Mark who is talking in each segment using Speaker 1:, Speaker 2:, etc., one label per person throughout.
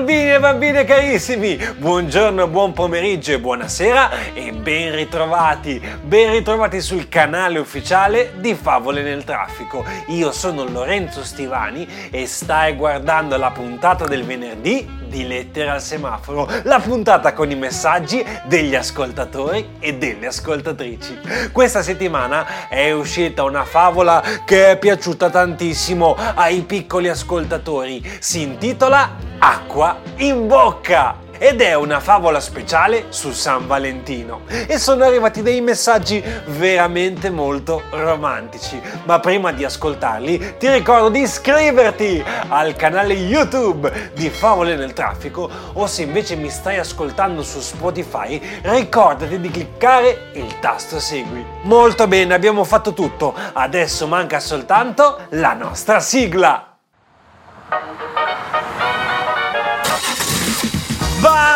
Speaker 1: Bambini e bambine carissimi, buongiorno, buon pomeriggio e buonasera e ben ritrovati, ben ritrovati sul canale ufficiale di Favole nel Traffico. Io sono Lorenzo Stivani e stai guardando la puntata del venerdì di Lettere al Semaforo, la puntata con i messaggi degli ascoltatori e delle ascoltatrici. Questa settimana è uscita una favola che è piaciuta tantissimo ai piccoli ascoltatori. Si intitola Acqua in bocca! ed è una favola speciale su San Valentino e sono arrivati dei messaggi veramente molto romantici. Ma prima di ascoltarli ti ricordo di iscriverti al canale YouTube di Favole nel Traffico o se invece mi stai ascoltando su Spotify ricordati di cliccare il tasto segui. Molto bene, abbiamo fatto tutto. Adesso manca soltanto la nostra sigla.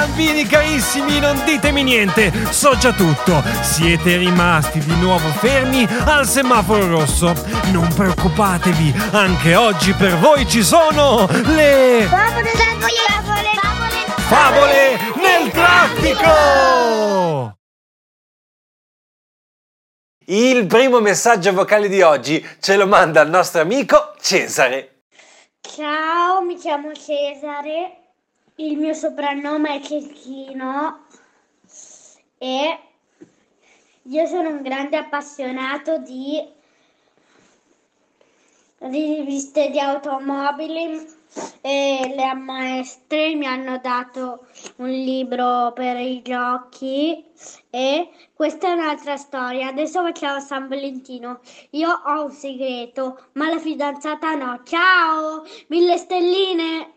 Speaker 1: Bambini carissimi, non ditemi niente, so già tutto. Siete rimasti di nuovo fermi al semaforo rosso. Non preoccupatevi, anche oggi per voi ci sono le
Speaker 2: Favole, favole, favole, favole,
Speaker 1: favole nel traffico! Il primo messaggio vocale di oggi ce lo manda il nostro amico Cesare.
Speaker 2: Ciao, mi chiamo Cesare, il mio soprannome è Cecchino e io sono un grande appassionato di riviste di automobili e le maestre mi hanno dato un libro per i giochi e questa è un'altra storia. Adesso facciamo San Valentino. Io ho un segreto, ma la fidanzata no. Ciao! Mille stelline!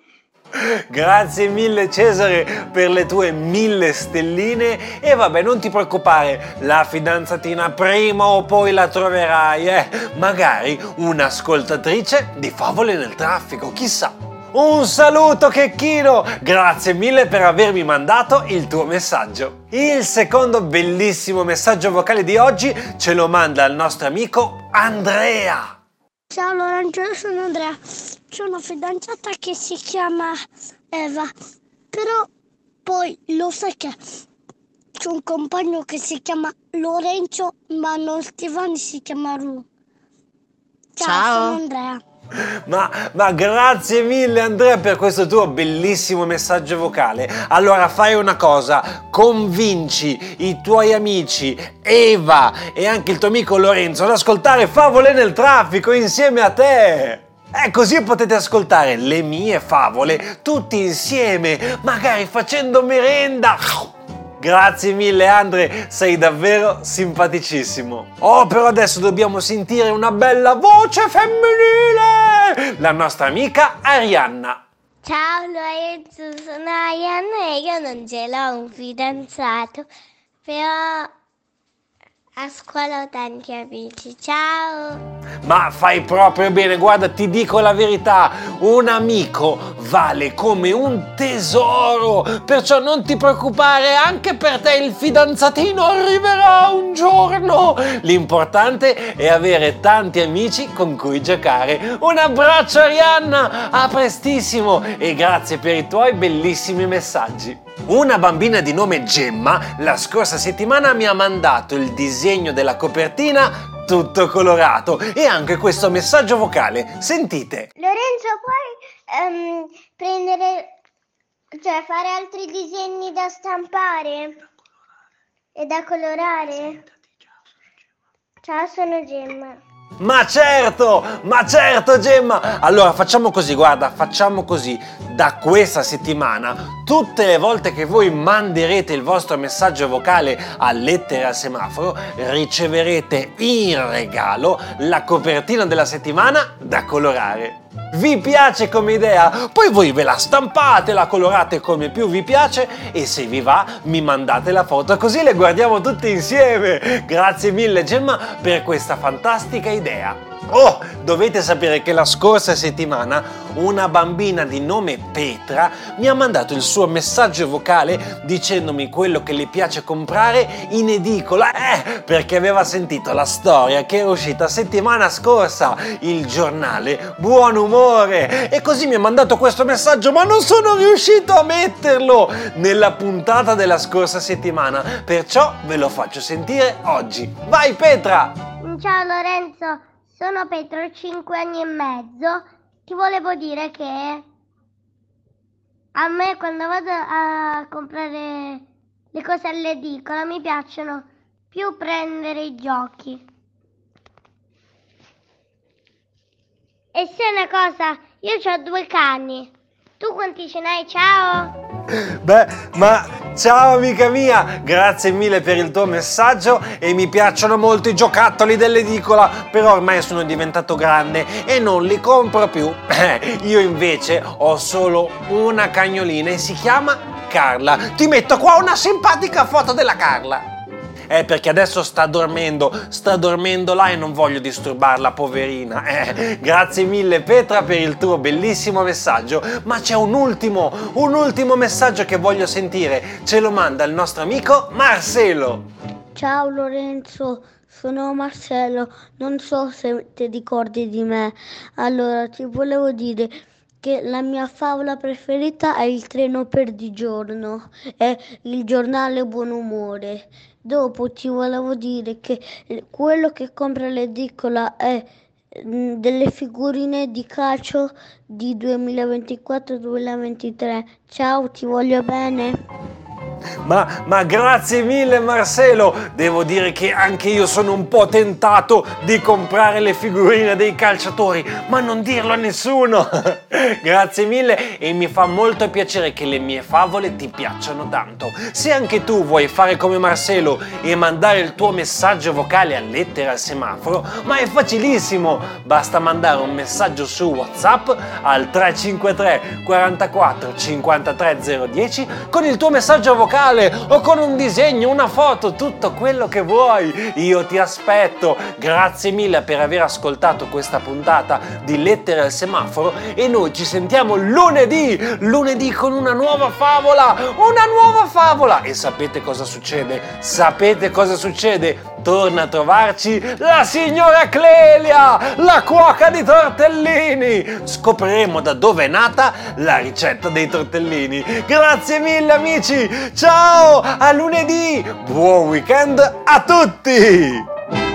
Speaker 1: Grazie mille Cesare per le tue mille stelline e vabbè non ti preoccupare, la fidanzatina prima o poi la troverai, eh? Magari un'ascoltatrice di favole nel traffico, chissà. Un saluto Checchino! Grazie mille per avermi mandato il tuo messaggio. Il secondo bellissimo messaggio vocale di oggi ce lo manda il nostro amico Andrea.
Speaker 2: Ciao Lorenzo, io sono Andrea. C'è una fidanzata che si chiama Eva, però poi lo sai che c'è un compagno che si chiama Lorenzo, ma non Stivani si chiama Ru. Ciao,
Speaker 3: Ciao.
Speaker 2: sono Andrea.
Speaker 1: Ma, ma grazie mille Andrea per questo tuo bellissimo messaggio vocale. Allora fai una cosa, convinci i tuoi amici Eva e anche il tuo amico Lorenzo ad ascoltare Favole nel traffico insieme a te. E così potete ascoltare le mie favole tutti insieme, magari facendo merenda. Grazie mille Andre, sei davvero simpaticissimo. Oh, però adesso dobbiamo sentire una bella voce femminile! La nostra amica Arianna.
Speaker 2: Ciao Lorenzo, sono Arianna e io non ce l'ho un fidanzato, però a scuola ho tanti amici. Ciao!
Speaker 1: Ma fai proprio bene, guarda, ti dico la verità, un amico vale come un tesoro, perciò non ti preoccupare, anche per te il fidanzatino arriverà un giorno. L'importante è avere tanti amici con cui giocare. Un abbraccio Arianna, a prestissimo e grazie per i tuoi bellissimi messaggi. Una bambina di nome Gemma la scorsa settimana mi ha mandato il disegno della copertina tutto colorato e anche questo messaggio vocale. Sentite.
Speaker 2: Lorenzo, puoi ehm, prendere, cioè fare altri disegni da stampare e da colorare? Ciao, sono Gemma.
Speaker 1: Ma certo, ma certo Gemma! Allora facciamo così, guarda, facciamo così. Da questa settimana, tutte le volte che voi manderete il vostro messaggio vocale a lettere al semaforo, riceverete in regalo la copertina della settimana da colorare. Vi piace come idea? Poi voi ve la stampate, la colorate come più vi piace e se vi va mi mandate la foto così le guardiamo tutte insieme. Grazie mille Gemma per questa fantastica idea. Oh, dovete sapere che la scorsa settimana una bambina di nome Petra mi ha mandato il suo messaggio vocale dicendomi quello che le piace comprare in edicola, eh, perché aveva sentito la storia che era uscita settimana scorsa, il giornale Buon Umore, e così mi ha mandato questo messaggio, ma non sono riuscito a metterlo nella puntata della scorsa settimana, perciò ve lo faccio sentire oggi. Vai Petra!
Speaker 3: Ciao Lorenzo! Sono Petro, ho 5 anni e mezzo. Ti volevo dire che a me quando vado a comprare le cose all'edicola mi piacciono più prendere i giochi. E se una cosa, io ho due cani. Tu quanti ce n'hai? Ciao!
Speaker 1: Beh, ma ciao amica mia, grazie mille per il tuo messaggio e mi piacciono molto i giocattoli dell'edicola, però ormai sono diventato grande e non li compro più. Io invece ho solo una cagnolina e si chiama Carla. Ti metto qua una simpatica foto della Carla. Eh, perché adesso sta dormendo, sta dormendo là e non voglio disturbarla, poverina. Eh, grazie mille Petra per il tuo bellissimo messaggio, ma c'è un ultimo, un ultimo messaggio che voglio sentire. Ce lo manda il nostro amico Marcelo.
Speaker 2: Ciao Lorenzo, sono Marcello, non so se ti ricordi di me. Allora, ti volevo dire che la mia favola preferita è il treno per di giorno, è il giornale buon umore. Dopo ti volevo dire che quello che compra l'edicola è mm, delle figurine di calcio di 2024-2023. Ciao, ti voglio bene.
Speaker 1: Ma, ma, grazie mille Marcelo, devo dire che anche io sono un po' tentato di comprare le figurine dei calciatori, ma non dirlo a nessuno. grazie mille e mi fa molto piacere che le mie favole ti piacciono tanto. Se anche tu vuoi fare come Marcelo e mandare il tuo messaggio vocale a lettera al semaforo, ma è facilissimo, basta mandare un messaggio su WhatsApp al 353 44 53 010 con il tuo messaggio vocale vocale o con un disegno, una foto, tutto quello che vuoi. Io ti aspetto. Grazie mille per aver ascoltato questa puntata di Lettere al semaforo e noi ci sentiamo lunedì, lunedì con una nuova favola, una nuova favola. E sapete cosa succede? Sapete cosa succede? Torna a trovarci la signora Clelia, la cuoca di tortellini. Scopriremo da dove è nata la ricetta dei tortellini. Grazie mille amici, ciao, a lunedì, buon weekend a tutti!